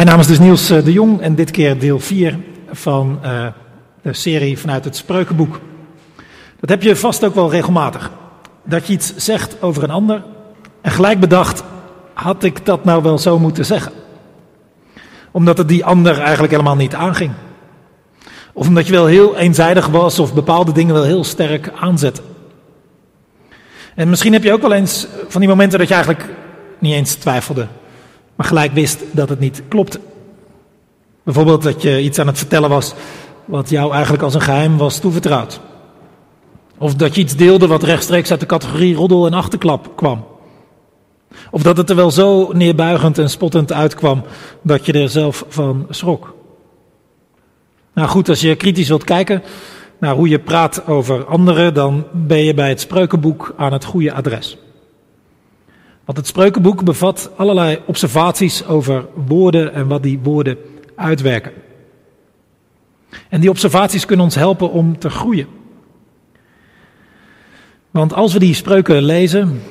Mijn naam is dus Niels uh, de Jong en dit keer deel 4 van uh, de serie vanuit het Spreukenboek. Dat heb je vast ook wel regelmatig. Dat je iets zegt over een ander en gelijk bedacht, had ik dat nou wel zo moeten zeggen? Omdat het die ander eigenlijk helemaal niet aanging. Of omdat je wel heel eenzijdig was of bepaalde dingen wel heel sterk aanzette. En misschien heb je ook wel eens van die momenten dat je eigenlijk niet eens twijfelde maar gelijk wist dat het niet klopte. Bijvoorbeeld dat je iets aan het vertellen was wat jou eigenlijk als een geheim was toevertrouwd. Of dat je iets deelde wat rechtstreeks uit de categorie roddel en achterklap kwam. Of dat het er wel zo neerbuigend en spottend uitkwam dat je er zelf van schrok. Nou goed, als je kritisch wilt kijken naar hoe je praat over anderen, dan ben je bij het spreukenboek aan het goede adres. Want het spreukenboek bevat allerlei observaties over woorden en wat die woorden uitwerken. En die observaties kunnen ons helpen om te groeien. Want als we die spreuken lezen,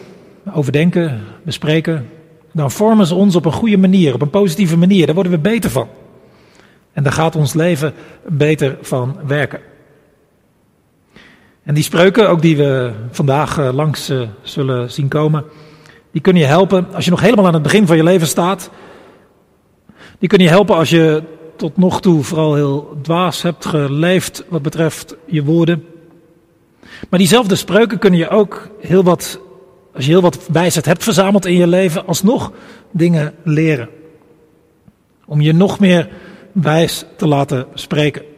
overdenken, bespreken, dan vormen ze ons op een goede manier, op een positieve manier. Daar worden we beter van. En daar gaat ons leven beter van werken. En die spreuken, ook die we vandaag eh, langs eh, zullen zien komen, die kunnen je helpen als je nog helemaal aan het begin van je leven staat. Die kunnen je helpen als je tot nog toe vooral heel dwaas hebt geleefd wat betreft je woorden. Maar diezelfde spreuken kunnen je ook heel wat, als je heel wat wijsheid hebt verzameld in je leven, alsnog dingen leren. Om je nog meer wijs te laten spreken.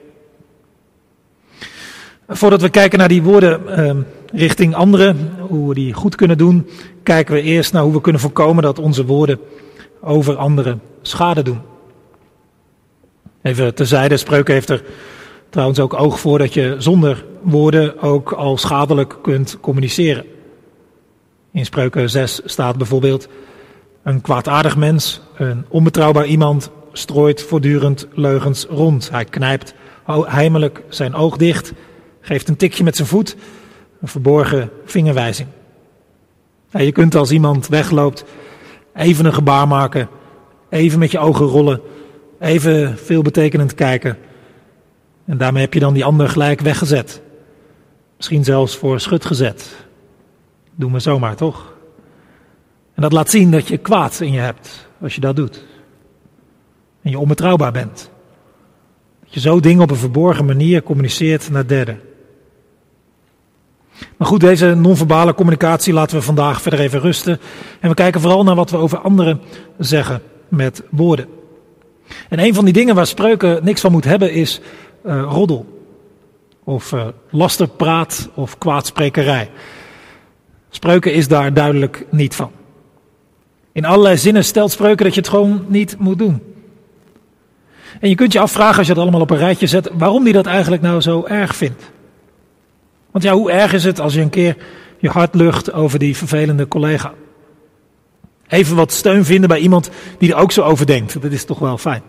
Voordat we kijken naar die woorden eh, richting anderen, hoe we die goed kunnen doen, kijken we eerst naar hoe we kunnen voorkomen dat onze woorden over anderen schade doen. Even terzijde, spreuken heeft er trouwens ook oog voor dat je zonder woorden ook al schadelijk kunt communiceren. In spreuken 6 staat bijvoorbeeld, een kwaadaardig mens, een onbetrouwbaar iemand, strooit voortdurend leugens rond. Hij knijpt heimelijk zijn oog dicht, geeft een tikje met zijn voet, een verborgen vingerwijzing. je kunt als iemand wegloopt even een gebaar maken, even met je ogen rollen, even veelbetekenend kijken. En daarmee heb je dan die ander gelijk weggezet. Misschien zelfs voor schut gezet. Doen we zomaar, toch? En dat laat zien dat je kwaad in je hebt als je dat doet. En je onbetrouwbaar bent. Dat je zo dingen op een verborgen manier communiceert naar derden. Maar goed, deze non-verbale communicatie laten we vandaag verder even rusten. En we kijken vooral naar wat we over anderen zeggen met woorden. En een van die dingen waar spreuken niks van moet hebben is uh, roddel. Of uh, lasterpraat of kwaadsprekerij. Spreuken is daar duidelijk niet van. In allerlei zinnen stelt spreuken dat je het gewoon niet moet doen. En je kunt je afvragen als je het allemaal op een rijtje zet, waarom hij dat eigenlijk nou zo erg vindt. Want ja, hoe erg is het als je een keer je hart lucht over die vervelende collega? Even wat steun vinden bij iemand die er ook zo over denkt. Dat is toch wel fijn.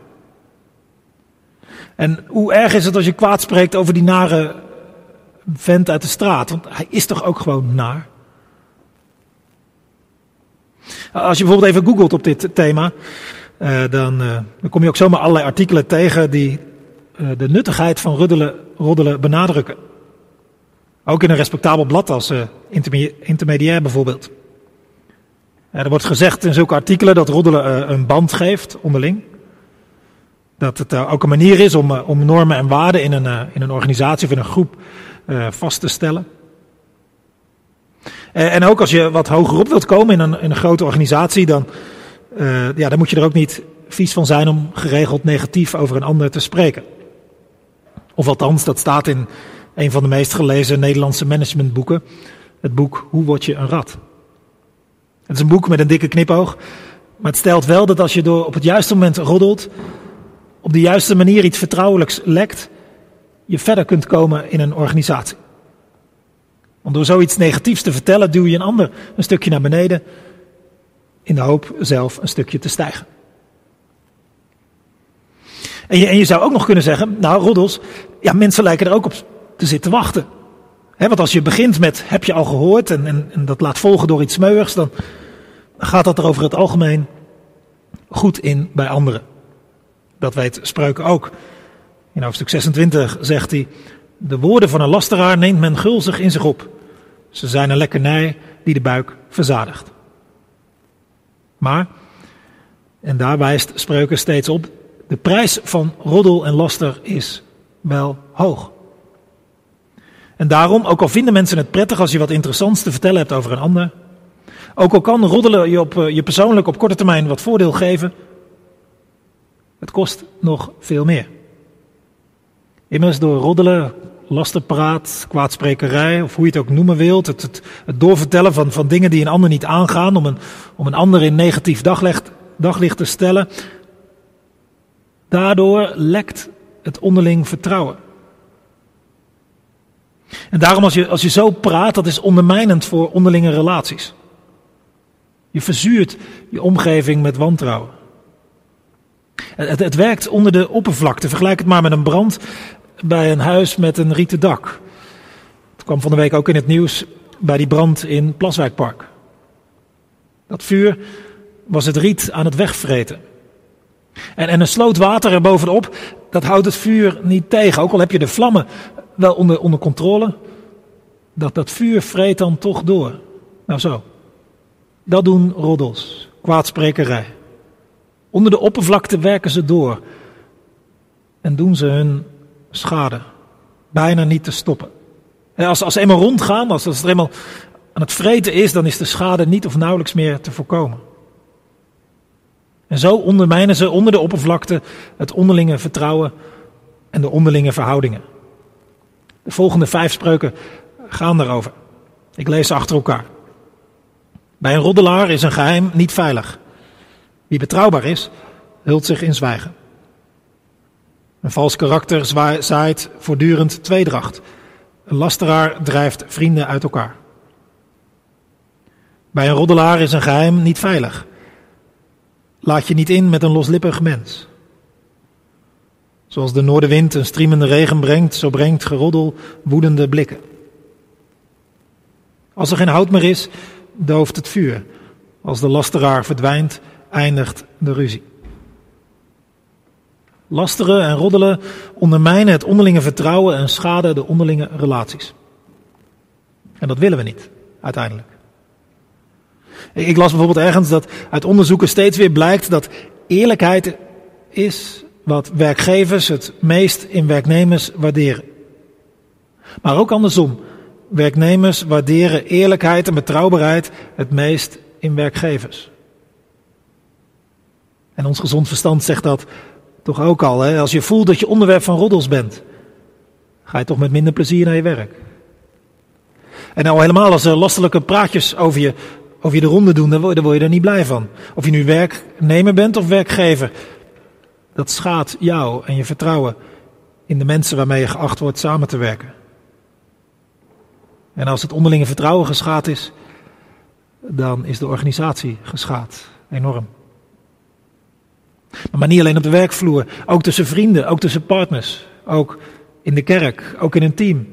En hoe erg is het als je kwaad spreekt over die nare vent uit de straat? Want hij is toch ook gewoon naar? Als je bijvoorbeeld even googelt op dit thema, eh, dan, eh, dan, kom je ook zomaar allerlei artikelen tegen die eh, de nuttigheid van roddelen, roddelen benadrukken. Ook in een respectabel blad als uh, intermediair bijvoorbeeld. er wordt gezegd in zulke artikelen dat roddelen uh, een band geeft onderling. Dat het uh, ook een manier is om, om normen en waarden in een, in een organisatie of in een groep vast te stellen. en ook als je wat hogerop wilt komen in een, in een grote organisatie, dan, ja, dan moet je er ook niet vies van zijn om geregeld negatief over een ander te spreken. Of althans, dat staat in een van de meest gelezen Nederlandse managementboeken. Het boek Hoe word je een rat? Het is een boek met een dikke knipoog. Maar het stelt wel dat als je door op het juiste moment roddelt, op de juiste manier iets vertrouwelijks lekt, je verder kunt komen in een organisatie. Want door zoiets negatiefs te vertellen, duw je een ander een stukje naar beneden, in de hoop zelf een stukje te stijgen. En je, en je zou ook nog kunnen zeggen, nou roddels, ja mensen lijken er ook op te zitten wachten. want als je begint met heb je al gehoord en, en, en dat laat volgen door iets smeuigs, dan gaat dat er over het algemeen goed in bij anderen. Dat weet Spreuken ook. In hoofdstuk 26 zegt hij, de woorden van een lasteraar neemt men gulzig in zich op. Ze zijn een lekkernij die de buik verzadigt. Maar, en daar wijst Spreuken steeds op, de prijs van roddel en laster is wel hoog. En daarom, ook al vinden mensen het prettig als je wat interessants te vertellen hebt over een ander, ook al kan roddelen je, op, eh, je persoonlijk op korte termijn wat voordeel geven, het kost nog veel meer. Immers door roddelen, lasterpraat, kwaadsprekerij, of hoe je het ook noemen wilt, het, het, het, doorvertellen van, van dingen die een ander niet aangaan, om een, om een ander in negatief daglicht, daglicht te stellen, daardoor lekt het onderling vertrouwen. En daarom als je, als je zo praat, dat is ondermijnend voor onderlinge relaties. Je verzuurt je omgeving met wantrouwen. Het, het, werkt onder de oppervlakte. Vergelijk het maar met een brand bij een huis met een rieten dak. Het kwam van de week ook in het nieuws bij die brand in Plaswijkpark. Dat vuur was het riet aan het wegvreten. En, en een sloot water erbovenop, dat houdt het vuur niet tegen. Ook al heb je de vlammen wel onder, onder controle, dat, dat vuur vreet dan toch door. Nou zo. Dat doen roddels, kwaadsprekerij. Onder de oppervlakte werken ze door en doen ze hun schade. Bijna niet te stoppen. Als, als ze eenmaal rondgaan, als het eenmaal aan het vreten is, dan is de schade niet of nauwelijks meer te voorkomen. En zo ondermijnen ze onder de oppervlakte het onderlinge vertrouwen en de onderlinge verhoudingen. De volgende vijf spreuken gaan daarover. Ik lees ze achter elkaar. Bij een roddelaar is een geheim niet veilig. Wie betrouwbaar is, hult zich in zwijgen. Een vals karakter zaait voortdurend tweedracht. Een lasteraar drijft vrienden uit elkaar. Bij een roddelaar is een geheim niet veilig. Laat je niet in met een loslippig mens. Zoals de noordenwind een striemende regen brengt, zo brengt geroddel woedende blikken. Als er geen hout meer is, dooft het vuur. Als de lasteraar verdwijnt, eindigt de ruzie. Lasteren en roddelen ondermijnen het onderlinge vertrouwen en schaden de onderlinge relaties. En dat willen we niet, uiteindelijk. Ik las bijvoorbeeld ergens dat uit onderzoeken steeds weer blijkt dat eerlijkheid is wat werkgevers het meest in werknemers waarderen. Maar ook andersom. Werknemers waarderen eerlijkheid en betrouwbaarheid het meest in werkgevers. En ons gezond verstand zegt dat toch ook al. Hè? Als je voelt dat je onderwerp van roddels bent, ga je toch met minder plezier naar je werk. En nou helemaal als er lastelijke praatjes over je, over je de ronde doen, dan word, dan word je er niet blij van. Of je nu werknemer bent of werkgever. Dat schaadt jou en je vertrouwen in de mensen waarmee je geacht wordt samen te werken. En als het onderlinge vertrouwen geschaad is, dan is de organisatie geschaad. Enorm. Maar niet alleen op de werkvloer, ook tussen vrienden, ook tussen partners, ook in de kerk, ook in een team.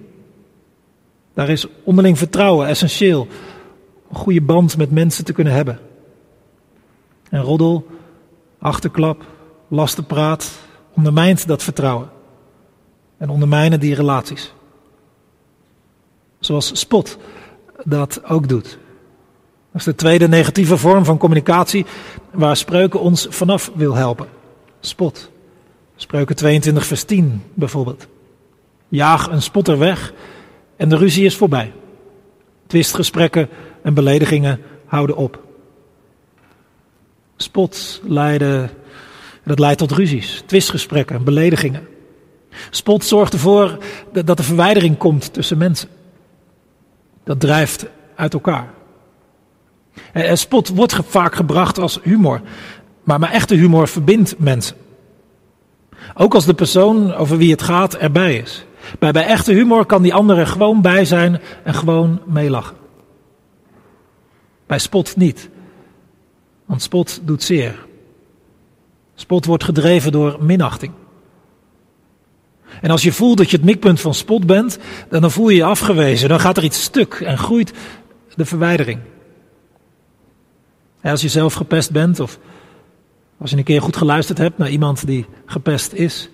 Daar is onderling vertrouwen essentieel. Een goede band met mensen te kunnen hebben. En roddel, achterklap, lastenpraat ondermijnt dat vertrouwen. En ondermijnen die relaties. Zoals spot dat ook doet. Dat is de tweede negatieve vorm van communicatie waar spreuken ons vanaf wil helpen. Spot. Spreuken 22 vers 10 bijvoorbeeld. Jaag een spotter weg en de ruzie is voorbij. Twistgesprekken en beledigingen houden op. Spot leiden, dat leidt tot ruzies, twistgesprekken en beledigingen. Spot zorgt ervoor dat er verwijdering komt tussen mensen. Dat drijft uit elkaar. En spot wordt vaak gebracht als humor. Maar, maar echte humor verbindt mensen. Ook als de persoon over wie het gaat erbij is. Bij, bij echte humor kan die andere gewoon bij zijn en gewoon meelachen. Bij spot niet. Want spot doet zeer. Spot wordt gedreven door minachting. En als je voelt dat je het mikpunt van spot bent, dan voel je je afgewezen. Dan gaat er iets stuk en groeit de verwijdering. Als je zelf gepest bent of Als je een keer goed geluisterd hebt naar iemand die gepest is,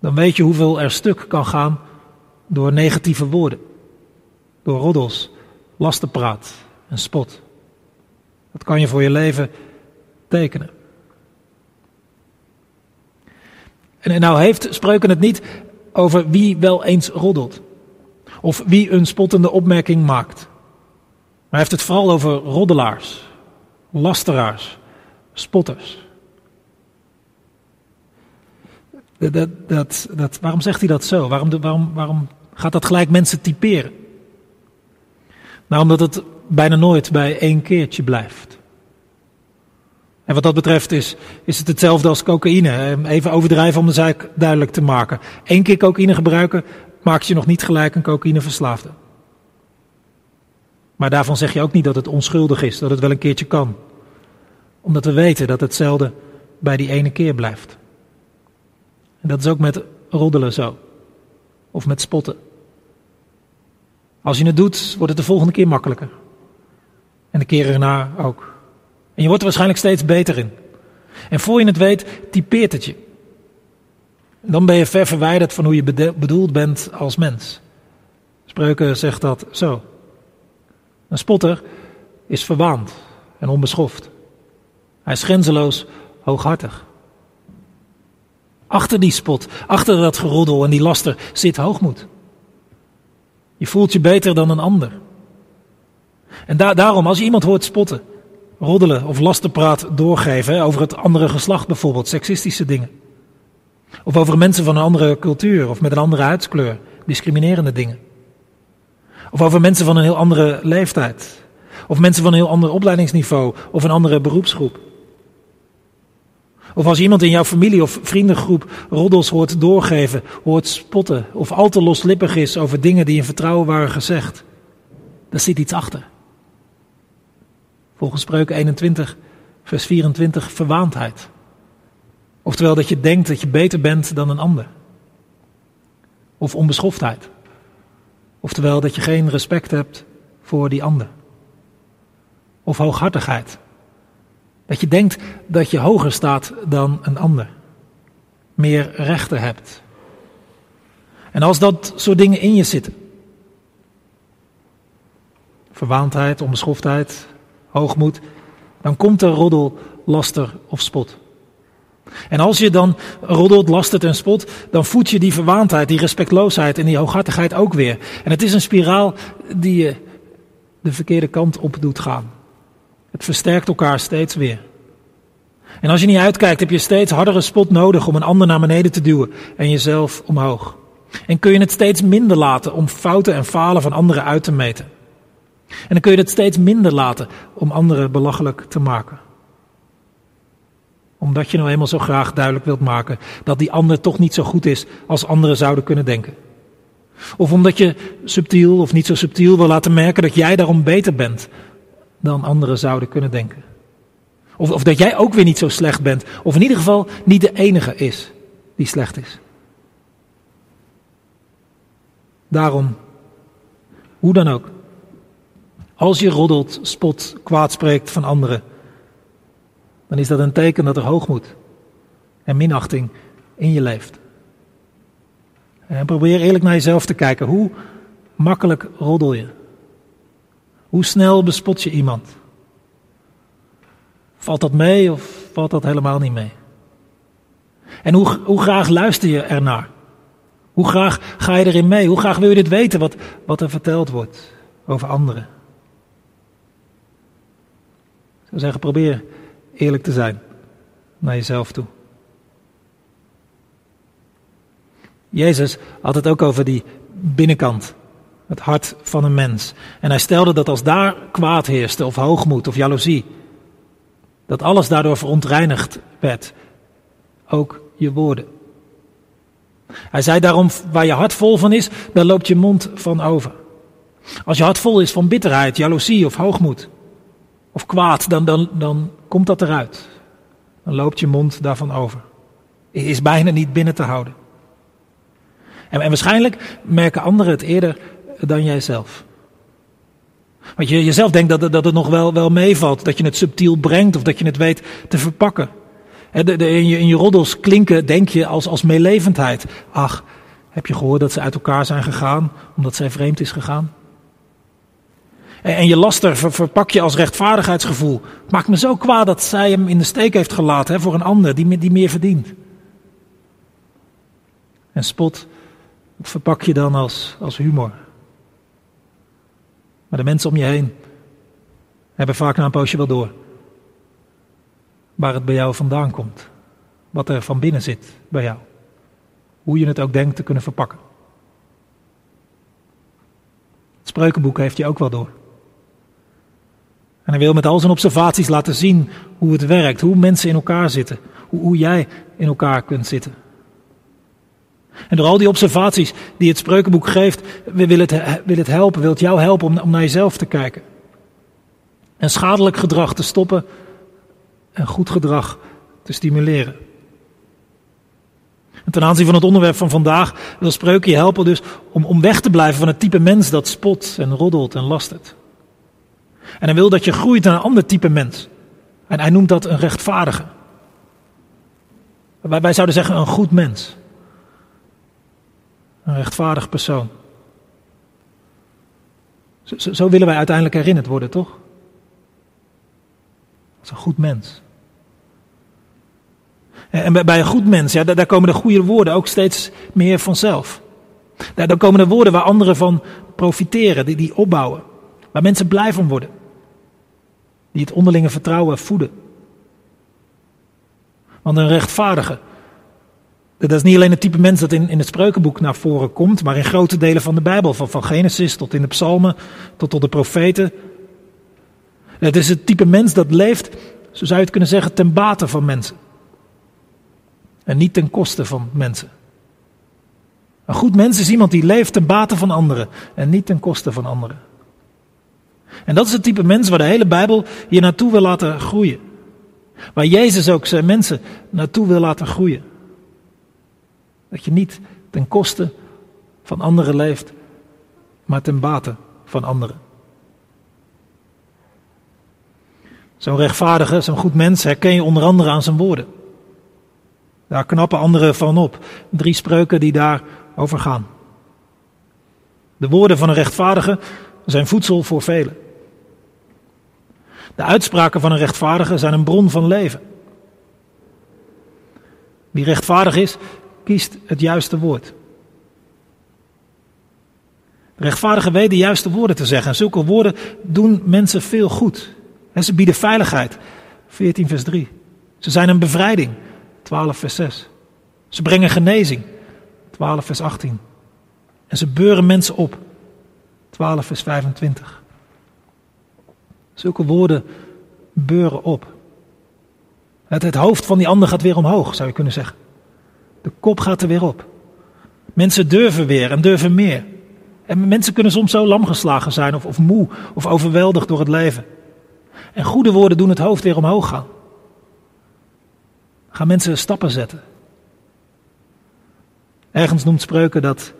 dan weet je hoeveel er stuk kan gaan door negatieve woorden, door roddels, lastenpraat en spot. Dat kan je voor je leven tekenen. En nou heeft Spreuken het niet over wie wel eens roddelt. Of wie een spottende opmerking maakt. Maar heeft het vooral over roddelaars, lasteraars, spotters. Dat, dat, dat, waarom zegt hij dat zo? Waarom, waarom, waarom gaat dat gelijk mensen typeren? Nou, omdat het bijna nooit bij één keertje blijft. En wat dat betreft is, is het hetzelfde als cocaïne. Even overdrijven om de zaak duidelijk te maken. Eén keer cocaïne gebruiken maakt je nog niet gelijk een cocaïneverslaafde. Maar daarvan zeg je ook niet dat het onschuldig is, dat het wel een keertje kan. Omdat we weten dat hetzelfde bij die ene keer blijft. En dat is ook met roddelen zo. Of met spotten. Als je het doet, wordt het de volgende keer makkelijker. En de keren erna ook. En je wordt er waarschijnlijk steeds beter in. En voor je het weet, typeert het je. Dan ben je ver verwijderd van hoe je bedoeld bent als mens. Spreuken zegt dat zo. Een spotter is verwaand en onbeschoft. Hij is grenzeloos hooghartig. Achter die spot, achter dat geroddel en die laster zit hoogmoed. Je voelt je beter dan een ander. En daarom, als je iemand hoort spotten, roddelen of lastenpraat doorgeven, over het andere geslacht bijvoorbeeld, seksistische dingen. Of over mensen van een andere cultuur of met een andere huidskleur, discriminerende dingen. Of over mensen van een heel andere leeftijd. Of mensen van een heel ander opleidingsniveau of een andere beroepsgroep. Of als iemand in jouw familie of vriendengroep roddels hoort doorgeven, hoort spotten of al te loslippig is over dingen die in vertrouwen waren gezegd, daar zit iets achter. Volgens Spreuken 21, vers 24, verwaandheid. Oftewel dat je denkt dat je beter bent dan een ander. Of onbeschoftheid. Oftewel dat je geen respect hebt voor die ander. Of hooghartigheid. Dat je denkt dat je hoger staat dan een ander. Meer rechten hebt. En als dat soort dingen in je zitten. Verwaandheid, onbeschoftheid, hoogmoed. Dan komt er roddel, laster of spot. En als je dan roddelt, lastert en spot, dan voed je die verwaandheid, die respectloosheid en die hooghartigheid ook weer. En het is een spiraal die je de verkeerde kant op doet gaan. Het versterkt elkaar steeds weer. En als je niet uitkijkt, heb je steeds hardere spot nodig om een ander naar beneden te duwen en jezelf omhoog. En kun je het steeds minder laten om fouten en falen van anderen uit te meten. En dan kun je het steeds minder laten om anderen belachelijk te maken omdat je nou eenmaal zo graag duidelijk wilt maken dat die ander toch niet zo goed is als anderen zouden kunnen denken. Of omdat je subtiel of niet zo subtiel wil laten merken dat jij daarom beter bent dan anderen zouden kunnen denken. Of, of dat jij ook weer niet zo slecht bent. Of in ieder geval niet de enige is die slecht is. Daarom, hoe dan ook, als je roddelt, spot, kwaad spreekt van anderen dan is dat een teken dat er hoogmoed en minachting in je leeft. En probeer eerlijk naar jezelf te kijken. Hoe makkelijk roddel je? Hoe snel bespot je iemand? Valt dat mee of valt dat helemaal niet mee? En hoe, hoe graag luister je ernaar? Hoe graag ga je erin mee? Hoe graag wil je dit weten wat, wat er verteld wordt over anderen? Ik zou zeggen, probeer eerlijk te zijn naar jezelf toe. Jezus had het ook over die binnenkant, het hart van een mens. En hij stelde dat als daar kwaad heerste, of hoogmoed, of jaloezie, dat alles daardoor verontreinigd werd, ook je woorden. Hij zei daarom, waar je hart vol van is, daar loopt je mond van over. Als je hart vol is van bitterheid, jaloezie of hoogmoed, of kwaad, dan, dan, dan komt dat eruit. Dan loopt je mond daarvan over. Is bijna niet binnen te houden. En, en waarschijnlijk merken anderen het eerder dan jijzelf. Want je jezelf denkt dat, dat het nog wel, wel meevalt, dat je het subtiel brengt of dat je het weet te verpakken. de, de, in, je, in je roddels klinken, denk je, als, als meelevendheid. Ach, heb je gehoord dat ze uit elkaar zijn gegaan omdat zij vreemd is gegaan? En, je laster verpak je als rechtvaardigheidsgevoel. Maakt me zo kwaad dat zij hem in de steek heeft gelaten hè, voor een ander die, die meer verdient. En spot verpak je dan als, als humor. Maar de mensen om je heen hebben vaak na een poosje wel door waar het bij jou vandaan komt. Wat er van binnen zit bij jou. Hoe je het ook denkt te kunnen verpakken. Het spreukenboek heeft je ook wel door. En hij wil met al zijn observaties laten zien hoe het werkt, hoe mensen in elkaar zitten, hoe, hoe jij in elkaar kunt zitten. En door al die observaties die het spreukenboek geeft, wil het, wil het helpen, wil het jou helpen om, om naar jezelf te kijken. En schadelijk gedrag te stoppen en goed gedrag te stimuleren. En ten aanzien van het onderwerp van vandaag wil Spreuken je helpen dus om, om weg te blijven van het type mens dat spot en roddelt en lastert. En hij wil dat je groeit naar een ander type mens. En hij noemt dat een rechtvaardige. Wij, zouden zeggen een goed mens. Een rechtvaardig persoon. Zo, zo willen wij uiteindelijk herinnerd worden, toch? Als een goed mens. En bij een goed mens, ja, daar komen de goede woorden ook steeds meer vanzelf. Daar komen de woorden waar anderen van profiteren, die, die opbouwen. Waar mensen blij van worden. Die het onderlinge vertrouwen voeden. Want een rechtvaardige, dat is niet alleen het type mens dat in, in het spreukenboek naar voren komt, maar in grote delen van de Bijbel, van, van Genesis tot in de psalmen, tot tot de profeten. Het is het type mens dat leeft, zo zou je het kunnen zeggen, ten bate van mensen. En niet ten koste van mensen. Een goed mens is iemand die leeft ten bate van anderen en niet ten koste van anderen. En dat is het type mens waar de hele Bijbel je naartoe wil laten groeien. Waar Jezus ook zijn mensen naartoe wil laten groeien. Dat je niet ten koste van anderen leeft, maar ten bate van anderen. Zo'n rechtvaardige, zo'n goed mens herken je onder andere aan zijn woorden. Daar knappen anderen van op. Drie spreuken die daarover gaan. De woorden van een rechtvaardige zijn voedsel voor velen. De uitspraken van een rechtvaardige zijn een bron van leven. Wie rechtvaardig is, kiest het juiste woord. De de juiste woorden te zeggen. En zulke woorden doen mensen veel goed. En ze bieden veiligheid. 14 vers 3. Ze zijn een bevrijding. 12 vers 6. Ze brengen genezing, 12 vers 18. En ze beuren mensen op, 12 vers 25. Zulke woorden beuren op. Het, het hoofd van die ander gaat weer omhoog, zou je kunnen zeggen. De kop gaat er weer op. Mensen durven weer en durven meer. En mensen kunnen soms zo lam geslagen zijn of, of moe of overweldigd door het leven. En goede woorden doen het hoofd weer omhoog gaan. Gaan mensen stappen zetten. Ergens noemt spreuken dat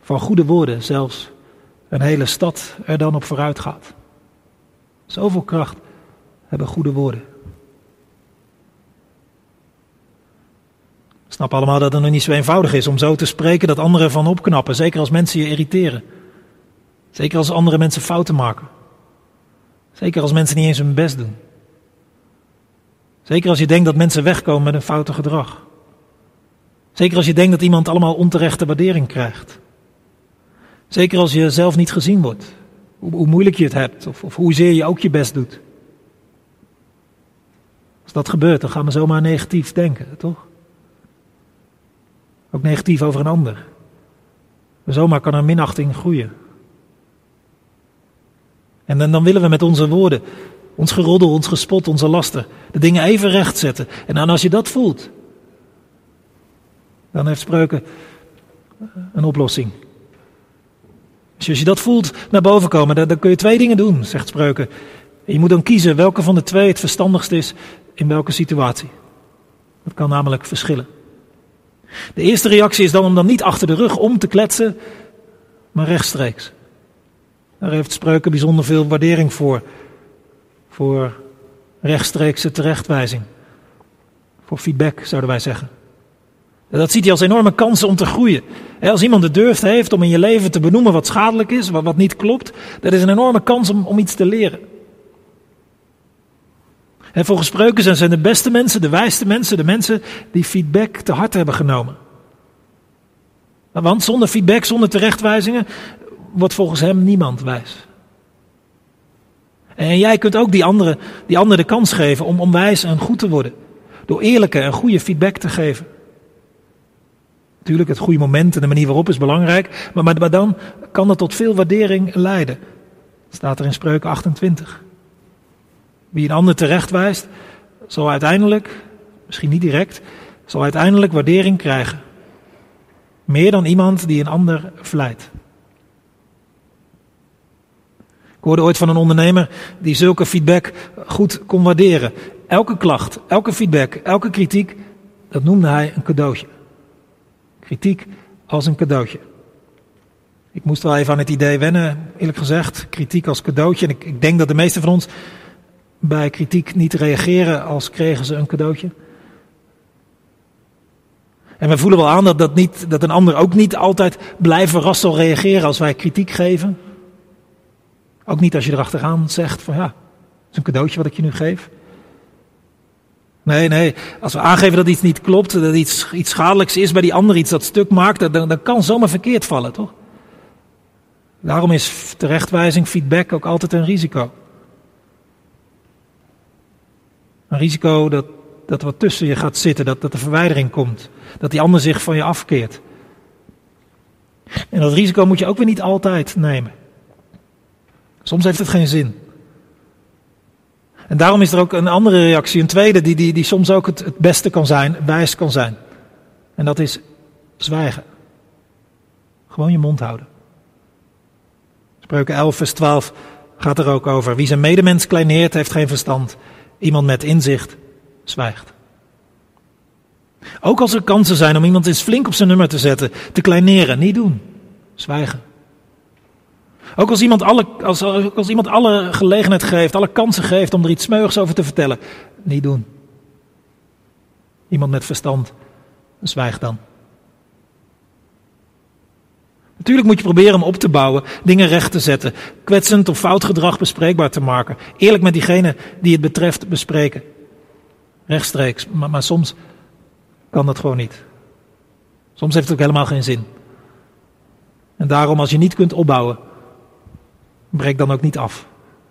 van goede woorden zelfs een hele stad er dan op vooruit gaat. Zoveel kracht hebben goede woorden. Snappen allemaal dat het nog niet zo eenvoudig is om zo te spreken dat anderen van opknappen. Zeker als mensen je irriteren. Zeker als andere mensen fouten maken. Zeker als mensen niet eens hun best doen. Zeker als je denkt dat mensen wegkomen met een foute gedrag. Zeker als je denkt dat iemand allemaal onterechte waardering krijgt. Zeker als je zelf niet gezien wordt. Hoe, moeilijk je het hebt of, of hoezeer je ook je best doet. Als dat gebeurt, dan gaan we zomaar negatief denken, toch? Ook negatief over een ander. Zomaar kan er minachting groeien. En dan, dan willen we met onze woorden ons geroddel, ons gespot, onze lasten. De dingen even recht zetten. En dan als je dat voelt, dan heeft spreuken een oplossing. Als je dat voelt naar boven komen, dan, dan kun je twee dingen doen, zegt spreuken. En je moet dan kiezen welke van de twee het verstandigst is in welke situatie. Dat kan namelijk verschillen. De eerste reactie is dan om dan niet achter de rug om te kletsen, maar rechtstreeks. Daar heeft spreuken bijzonder veel waardering voor voor rechtstreekse terechtwijzing. voor feedback, zouden wij zeggen. Dat ziet hij als enorme kansen om te groeien. Als iemand de durft heeft om in je leven te benoemen wat schadelijk is, wat, niet klopt, dat is een enorme kans om, om iets te leren. En volgens spreuken zijn de beste mensen, de wijste mensen, de mensen die feedback te hard hebben genomen. Want zonder feedback, zonder terechtwijzingen, wordt volgens hem niemand wijs. En jij kunt ook die anderen die andere de kans geven om, om wijs en goed te worden. Door eerlijke en goede feedback te geven. Natuurlijk, het goede moment en de manier waarop is belangrijk. Maar, maar, dan kan dat tot veel waardering leiden. staat er in Spreuken 28. Wie een ander terecht wijst, zal uiteindelijk, misschien niet direct, zal uiteindelijk waardering krijgen. Meer dan iemand die een ander vlijt. Ik hoorde ooit van een ondernemer die zulke feedback goed kon waarderen. Elke klacht, elke feedback, elke kritiek, dat noemde hij een cadeautje. Kritiek als een cadeautje. Ik moest wel even aan het idee wennen, eerlijk gezegd. Kritiek als cadeautje. En ik, ik denk dat de meesten van ons bij kritiek niet reageren als kregen ze een cadeautje. En we voelen wel aan dat, dat, niet, dat een ander ook niet altijd blij verrast zal reageren als wij kritiek geven. Ook niet als je erachteraan zegt van ja, het is een cadeautje wat ik je nu geef. Nee, nee, als we aangeven dat iets niet klopt, dat iets, iets schadelijks is bij die ander, iets dat stuk maakt, dan, dan kan zomaar verkeerd vallen, toch? Daarom is terechtwijzing, feedback ook altijd een risico. Een risico dat, dat wat tussen je gaat zitten, dat, dat er verwijdering komt. Dat die ander zich van je afkeert. En dat risico moet je ook weer niet altijd nemen. Soms heeft het geen zin. En daarom is er ook een andere reactie, een tweede, die, die, die soms ook het, beste kan zijn, wijs kan zijn. En dat is zwijgen. Gewoon je mond houden. Spreuken 11, vers 12 gaat er ook over. Wie zijn medemens kleineert, heeft geen verstand. Iemand met inzicht zwijgt. Ook als er kansen zijn om iemand eens flink op zijn nummer te zetten, te kleineren, niet doen. Zwijgen. Ook als iemand, alle, als, als iemand alle gelegenheid geeft, alle kansen geeft om er iets smeuigs over te vertellen, niet doen. Iemand met verstand, zwijg dan. Natuurlijk moet je proberen om op te bouwen, dingen recht te zetten, kwetsend of fout gedrag bespreekbaar te maken. Eerlijk met diegene die het betreft bespreken. Rechtstreeks, maar, maar soms kan dat gewoon niet. Soms heeft het ook helemaal geen zin. En daarom, als je niet kunt opbouwen, breek dan ook niet af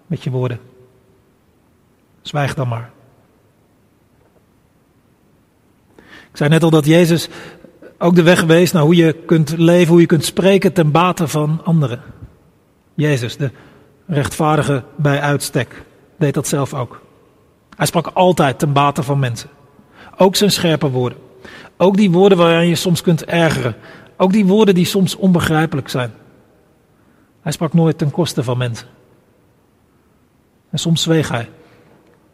met je woorden. Zwijg dan maar. Ik zei net al dat Jezus ook de weg wees naar hoe je kunt leven, hoe je kunt spreken ten bate van anderen. Jezus, de rechtvaardige bij uitstek, deed dat zelf ook. Hij sprak altijd ten bate van mensen. Ook zijn scherpe woorden. Ook die woorden waaraan je soms kunt ergeren. Ook die woorden die soms onbegrijpelijk zijn. Hij sprak nooit ten koste van mensen. En soms zweeg hij,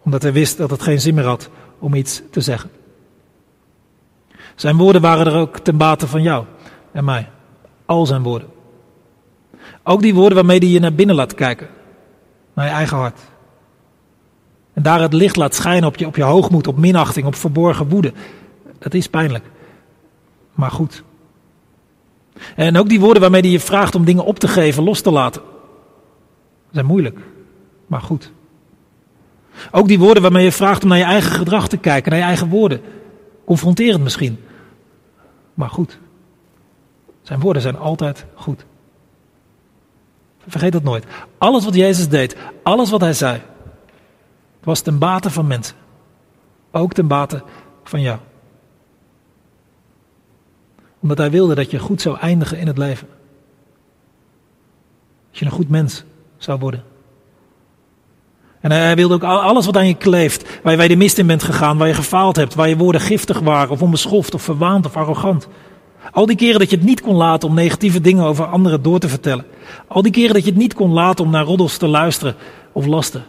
omdat hij wist dat het geen zin meer had om iets te zeggen. Zijn woorden waren er ook ten bate van jou en mij. Al zijn woorden. Ook die woorden waarmee hij je naar binnen laat kijken. Naar je eigen hart. En daar het licht laat schijnen op je, op je hoogmoed, op minachting, op verborgen woede. Dat is pijnlijk. Maar goed. En ook die woorden waarmee hij je vraagt om dingen op te geven, los te laten. zijn moeilijk. Maar goed. Ook die woorden waarmee je vraagt om naar je eigen gedrag te kijken, naar je eigen woorden. Confronterend misschien. Maar goed. Zijn woorden zijn altijd goed. Vergeet dat nooit. Alles wat Jezus deed, alles wat hij zei, was ten bate van mensen. Ook ten bate van jou. Omdat hij wilde dat je goed zou eindigen in het leven. Dat je een goed mens zou worden. En hij wilde ook alles wat aan je kleeft, waar je de mist in bent gegaan, waar je gefaald hebt, waar je woorden giftig waren of onbeschoft of verwaand of arrogant. Al die keren dat je het niet kon laten om negatieve dingen over anderen door te vertellen. Al die keren dat je het niet kon laten om naar roddels te luisteren of lasten.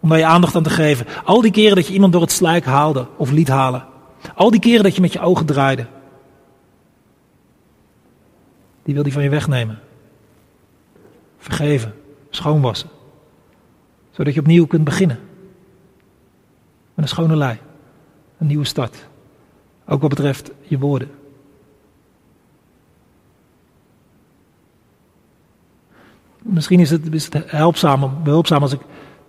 Om daar je aandacht aan te geven. Al die keren dat je iemand door het slijk haalde of liet halen. Al die keren dat je met je ogen draaide. Die wil hij van je wegnemen. Vergeven. Schoonwassen zodat je opnieuw kunt beginnen. Met een schone lei. Een nieuwe start. Ook wat betreft je woorden. Misschien is het, is het helpzaam, behulpzaam als ik,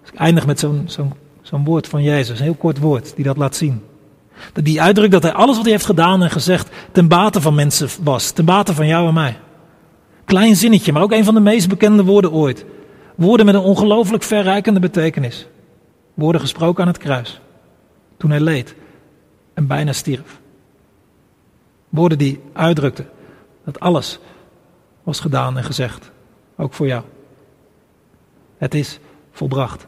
als ik eindig met zo'n zo'n zo'n woord van Jezus. Een heel kort woord die dat laat zien. Die uitdrukt dat hij alles wat hij heeft gedaan en gezegd ten bate van mensen was. Ten bate van jou en mij. Klein zinnetje, maar ook een van de meest bekende woorden ooit. Woorden met een ongelooflijk verrijkende betekenis. Woorden gesproken aan het kruis. Toen hij leed en bijna stierf. Woorden die uitdrukten dat alles was gedaan en gezegd. Ook voor jou. Het is volbracht.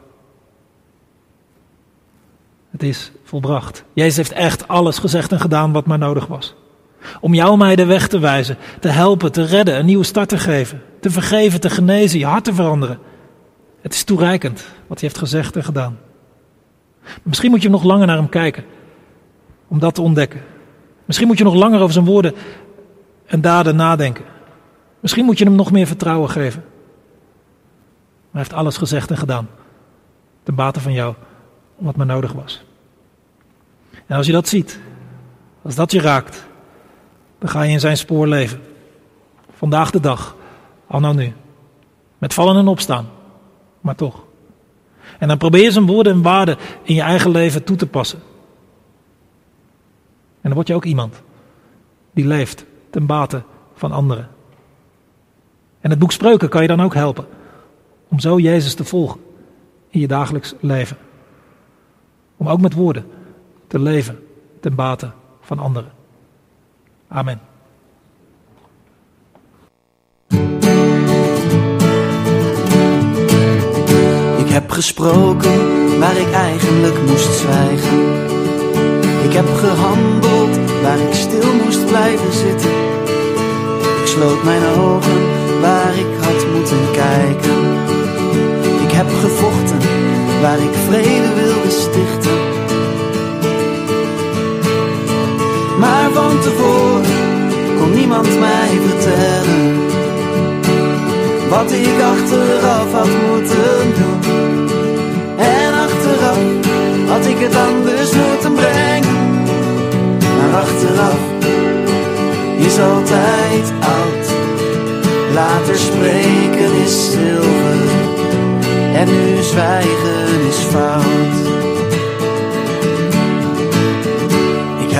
Het is volbracht. Jezus heeft echt alles gezegd en gedaan wat maar nodig was. Om jou mij de weg te wijzen, te helpen, te redden, een nieuwe start te geven, te vergeven, te genezen, je hart te veranderen. Het is toereikend wat hij heeft gezegd en gedaan. Misschien moet je nog langer naar hem kijken om dat te ontdekken. Misschien moet je nog langer over zijn woorden en daden nadenken. Misschien moet je hem nog meer vertrouwen geven. Maar hij heeft alles gezegd en gedaan. Ten bate van jou, wat maar nodig was. En als je dat ziet, als dat je raakt, dan ga je in zijn spoor leven. Vandaag de dag, al nou nu. Met vallen en opstaan, maar toch. En dan probeer je zijn woorden en waarden in je eigen leven toe te passen. En dan word je ook iemand die leeft ten bate van anderen. En het boek Spreuken kan je dan ook helpen om zo Jezus te volgen in je dagelijks leven. Om ook met woorden te leven ten bate van anderen. Amen. Ik heb gesproken waar ik eigenlijk moest zwijgen. Ik heb gehandeld waar ik stil moest blijven zitten. Ik sloot mijn ogen waar ik had moeten kijken. Ik heb gevochten waar ik vrede wilde stichten. Maar van tevoren kon niemand mij vertellen wat ik achteraf had moeten doen. En achteraf had ik het anders moeten brengen. Maar achteraf is altijd oud. Later spreken is zilver en nu zwijgen is fout.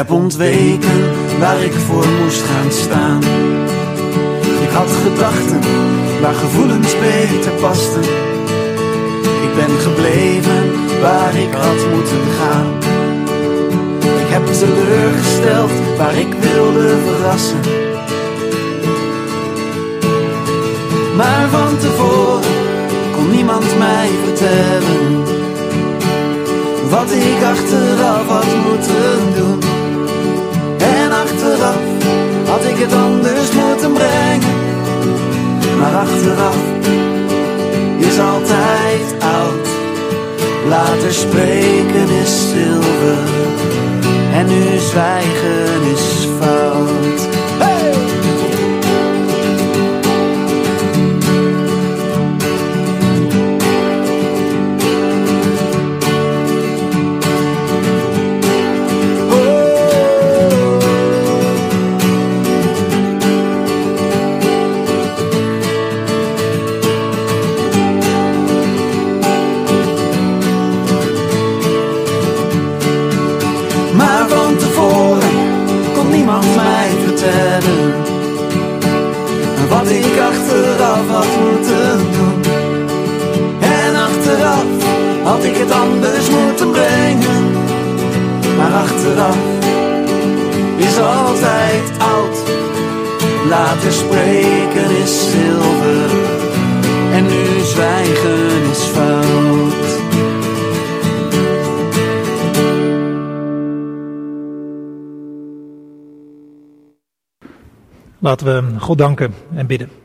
Heb ontweken waar ik voor moest gaan staan. Ik had gedachten waar gevoelens beter pasten. Ik ben gebleven waar ik had moeten gaan. Ik heb teleurgesteld waar ik wilde verrassen. Maar van tevoren kon niemand mij vertellen wat ik achteraf had moeten doen. Had ik het anders moeten brengen. Maar achteraf is altijd oud. Later spreken is zilver en nu zwijgen is fout. Het anders moeten brengen. Maar achteraf is altijd oud. Later spreken is zilver en nu zwijgen is fout. Laten we God danken en bidden.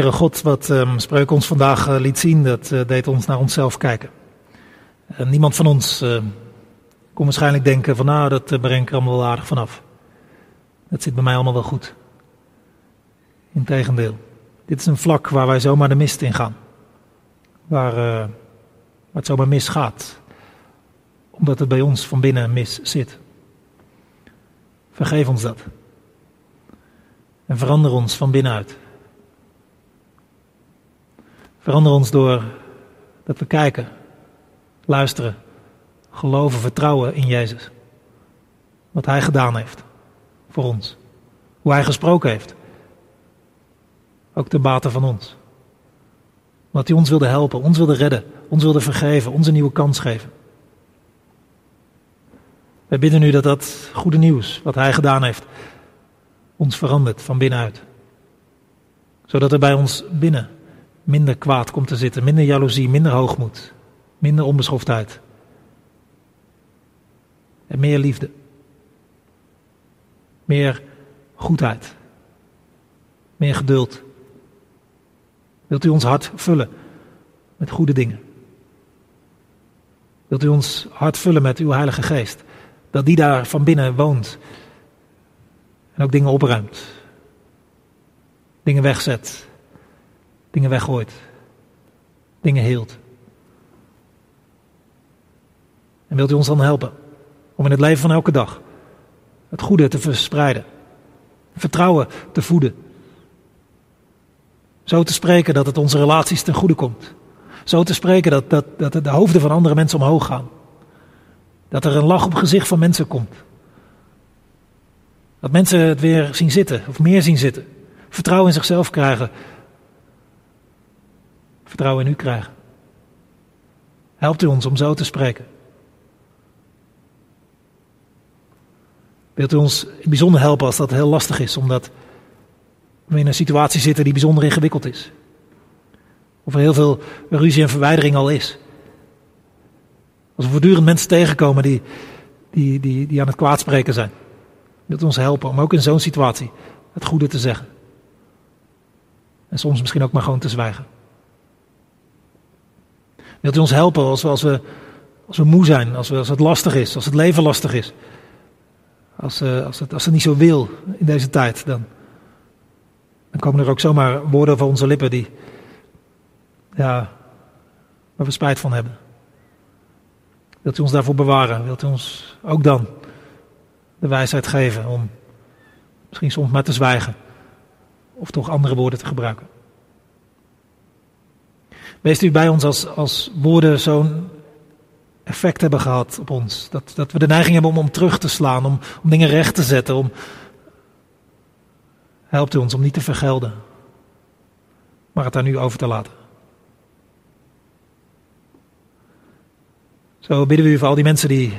Heere God, wat um, Spreuk ons vandaag uh, liet zien, dat uh, deed ons naar onszelf kijken. Uh, niemand van ons kon waarschijnlijk denken van nou, dat uh, breng ik er allemaal wel aardig vanaf. Dat zit bij mij allemaal wel goed. Integendeel, dit is een vlak waar wij zomaar de mist in gaan. Waar het zomaar misgaat. omdat het bij ons van binnen mis zit. Vergeef ons dat. En verander ons van binnenuit. Verander ons door dat we kijken, luisteren, geloven, vertrouwen in Jezus. Wat Hij gedaan heeft voor ons. Hoe Hij gesproken heeft. Ook ten bate van ons. Wat Hij ons wilde helpen, ons wilde redden, ons wilde vergeven, ons een nieuwe kans geven. Wij bidden nu dat dat goede nieuws, wat Hij gedaan heeft, ons verandert van binnenuit. Zodat er bij ons binnen minder kwaad komt te zitten, minder jaloezie, minder hoogmoed, minder onbeschoftheid. En meer liefde. Meer goedheid. Meer geduld. Wilt u ons hart vullen met goede dingen? Wilt u ons hart vullen met uw Heilige Geest? Dat die daar van binnen woont. En ook dingen opruimt. Dingen wegzet. Dingen weggooit. Dingen heelt. En wilt u ons dan helpen om in het leven van elke dag het goede te verspreiden. Vertrouwen te voeden. Zo te spreken dat het onze relaties ten goede komt. Zo te spreken dat, dat, dat de hoofden van andere mensen omhoog gaan. Dat er een lach op het gezicht van mensen komt. Dat mensen het weer zien zitten, of meer zien zitten. Vertrouwen in zichzelf krijgen. Vertrouwen in u krijgen. Helpt u ons om zo te spreken. Wilt u ons bijzonder helpen als dat heel lastig is, omdat we in een situatie zitten die bijzonder ingewikkeld is. Of er heel veel ruzie en verwijdering al is. Als we voortdurend mensen tegenkomen die, die, die, die aan het kwaadspreken zijn. Wilt u ons helpen om ook in zo'n situatie het goede te zeggen. En soms misschien ook maar gewoon te zwijgen. Wilt u ons helpen als we, als moe zijn, als, we, als het lastig is, als het leven lastig is. Als, uh, als, het, als niet zo wil in deze tijd, dan, dan komen er ook zomaar woorden van onze lippen die, ja, waar we spijt van hebben. Wilt u ons daarvoor bewaren? Wilt u ons ook dan de wijsheid geven om misschien soms maar te zwijgen of toch andere woorden te gebruiken? Wees u bij ons als, als woorden zo'n effect hebben gehad op ons. Dat, dat we de neiging hebben om, om terug te slaan, om, om dingen recht te zetten. Om... Helpt u ons om niet te vergelden, maar het aan u over te laten. Zo bidden we u voor al die mensen die,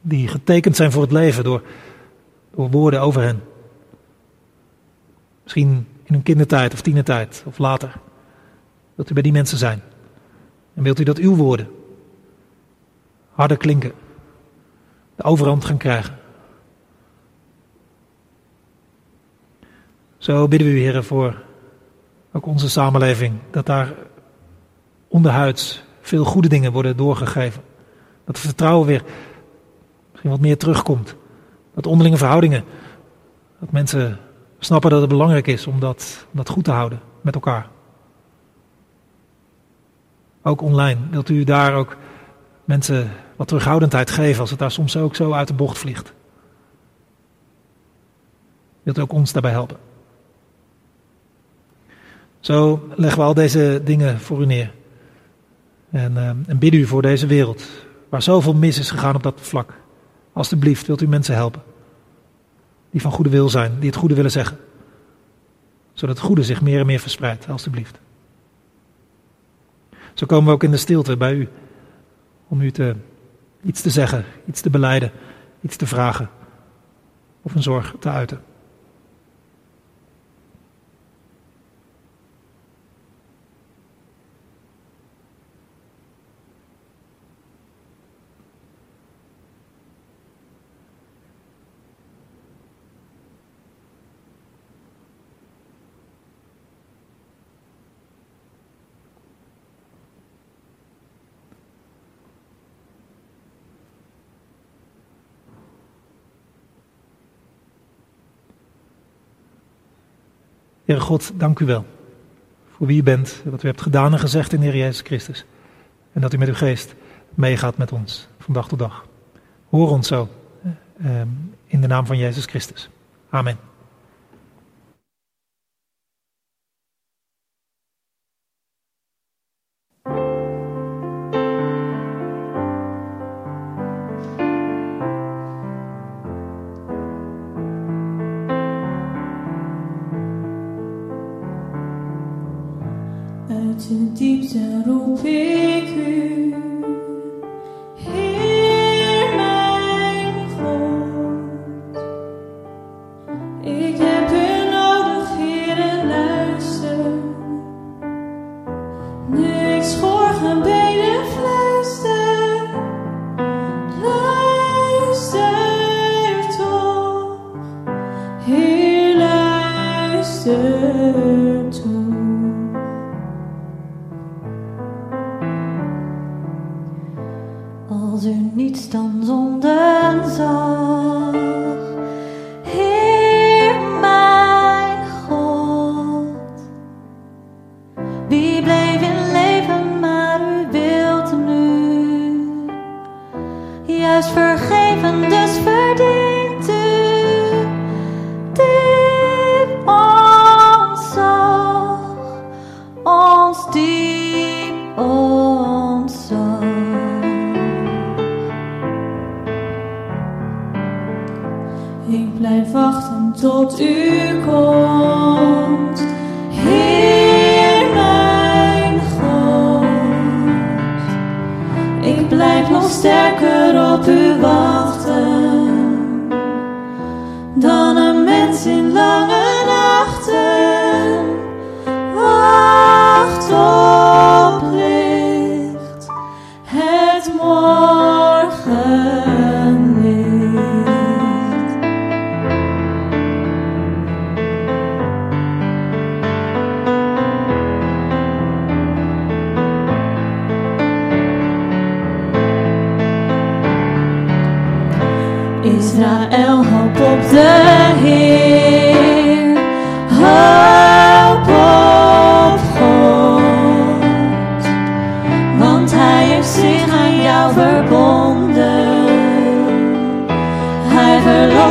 die getekend zijn voor het leven door, door woorden over hen. Misschien in hun kindertijd of tienertijd of later. Wilt u bij die mensen zijn? En wilt u dat uw woorden harder klinken, de overhand gaan krijgen? Zo bidden we u, heren, voor ook onze samenleving, dat daar onderhuids veel goede dingen worden doorgegeven. Dat het vertrouwen weer misschien wat meer terugkomt. Dat onderlinge verhoudingen, dat mensen snappen dat het belangrijk is dat, om dat goed te houden met elkaar. Ook online. Wilt u daar ook mensen wat terughoudendheid geven als het daar soms ook zo uit de bocht vliegt? Wilt u ook ons daarbij helpen? Zo leggen we al deze dingen voor u neer. En, uh, en bidden u voor deze wereld, waar zoveel mis is gegaan op dat vlak. Alsjeblieft, wilt u mensen helpen. Die van goede wil zijn, die het goede willen zeggen. Zodat het goede zich meer en meer verspreidt, alstublieft. Zo komen we ook in de stilte bij u. Om u te, iets te zeggen, iets te beleiden, iets te vragen. Of een zorg te uiten. Heere God, dank u wel voor wie u bent, wat u hebt gedaan en gezegd in Heer Jezus Christus. En dat u met uw geest meegaat met ons. van dag tot dag. Hoor ons zo. Ehm, in de naam van Jezus Christus. Amen. Nu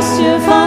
雪放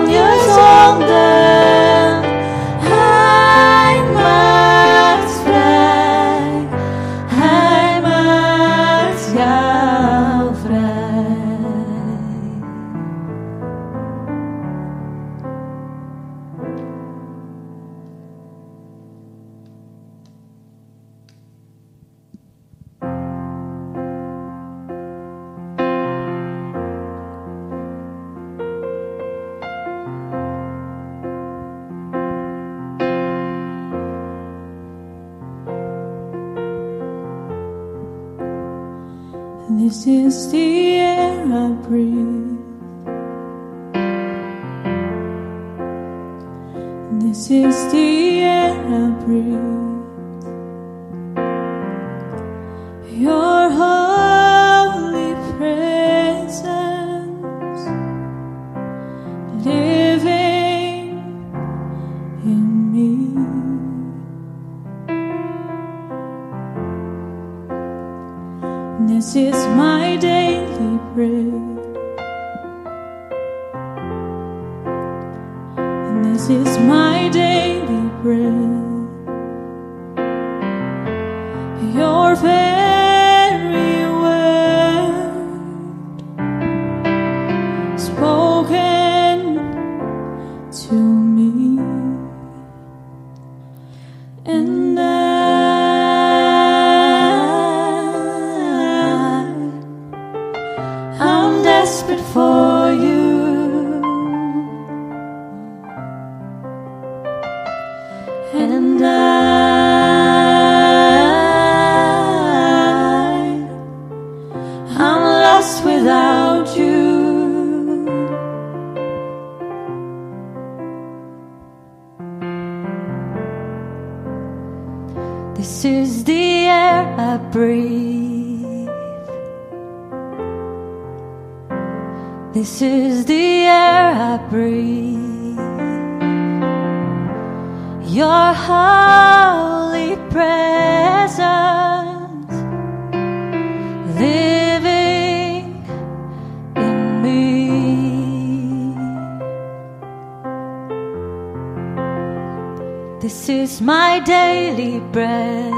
My daily bread.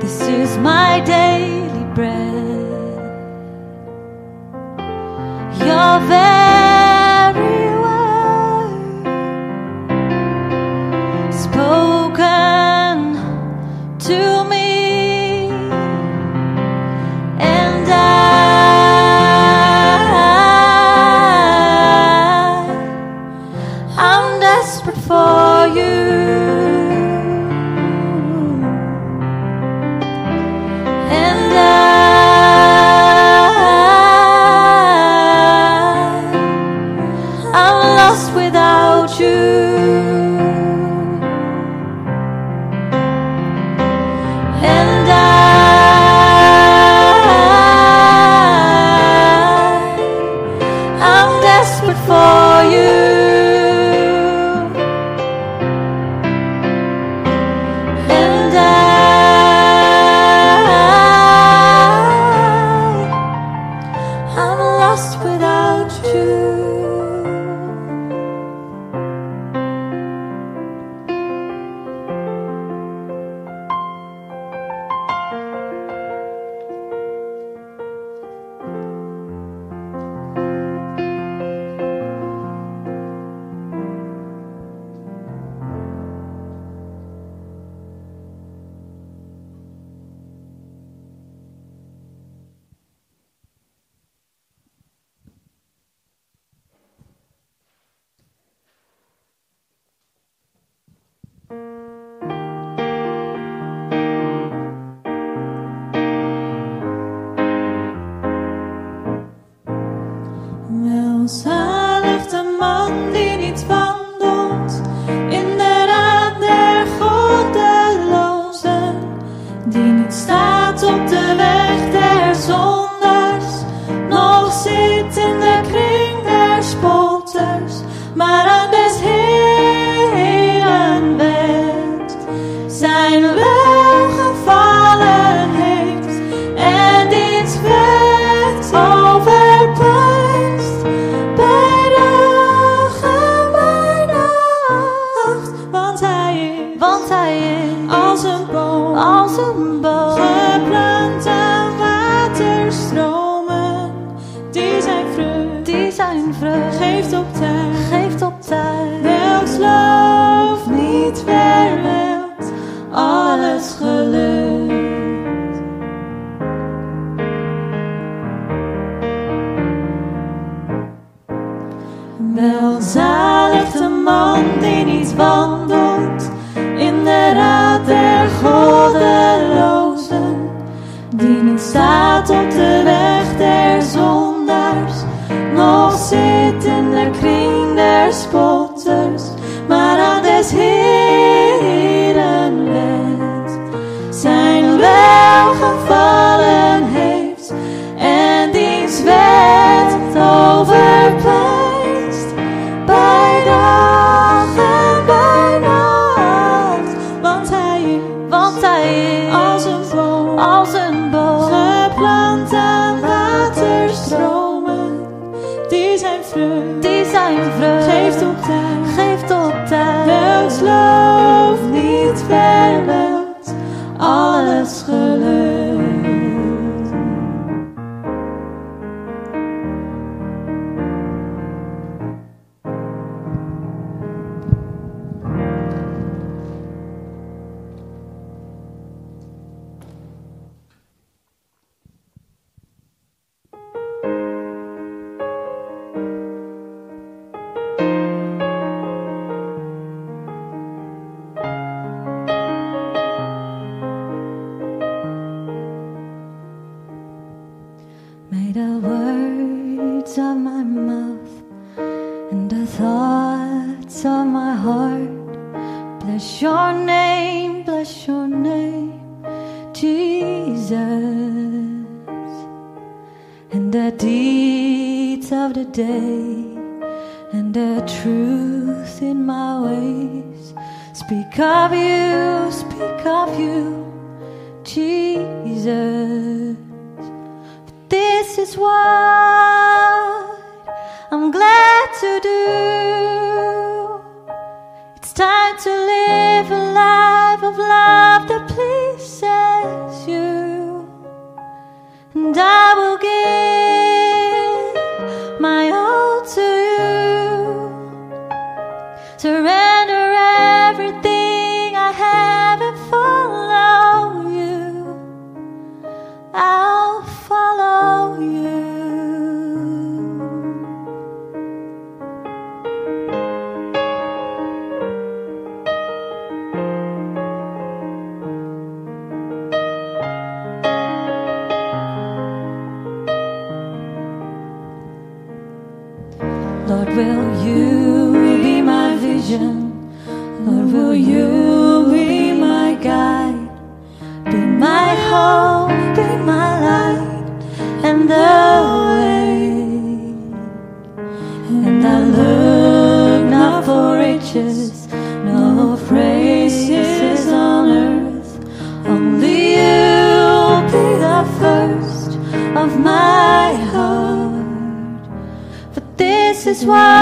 This is my day. slow. Bless your name, bless your name, Jesus. And the deeds of the day and the truth in my ways. Speak of you, speak of you, Jesus. But this is what I'm glad to do. live a life of love that pleases you. And I is why.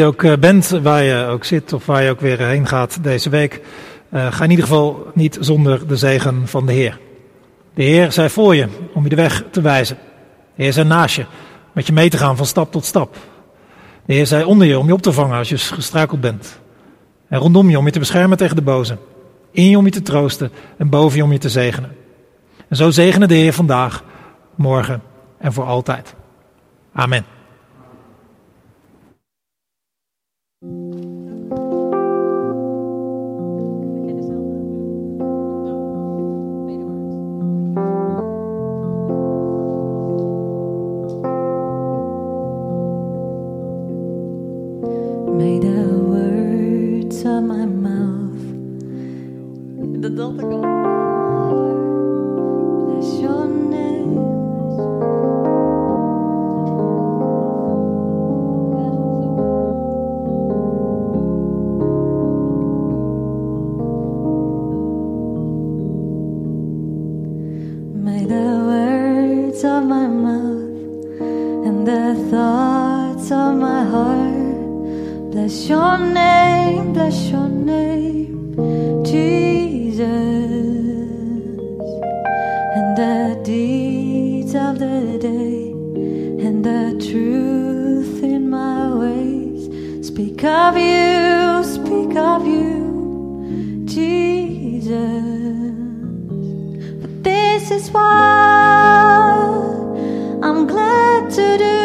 Je ook eh, bent, waar je ook zit of waar je ook weer heen gaat deze week, eh, ga in ieder geval niet zonder de zegen van de Heer. De Heer zij voor je om je de weg te wijzen. De Heer zij naast je, met je mee te gaan van stap tot stap. De Heer zij onder je om je op te vangen als je gestruikeld bent. En rondom je om je te beschermen tegen de boze. In je om je te troosten en boven je om je te zegenen. En zo zegenen de Heer vandaag, morgen en voor altijd. Amen. May the words of my mouth. Dat dacht ik al. Bless your name. May the words of my mouth and the thoughts of my heart bless your name, bless your name, Jesus. And the deeds of the day and the truth in my ways speak of you, speak of you, Jesus. But this is what I'm glad to do.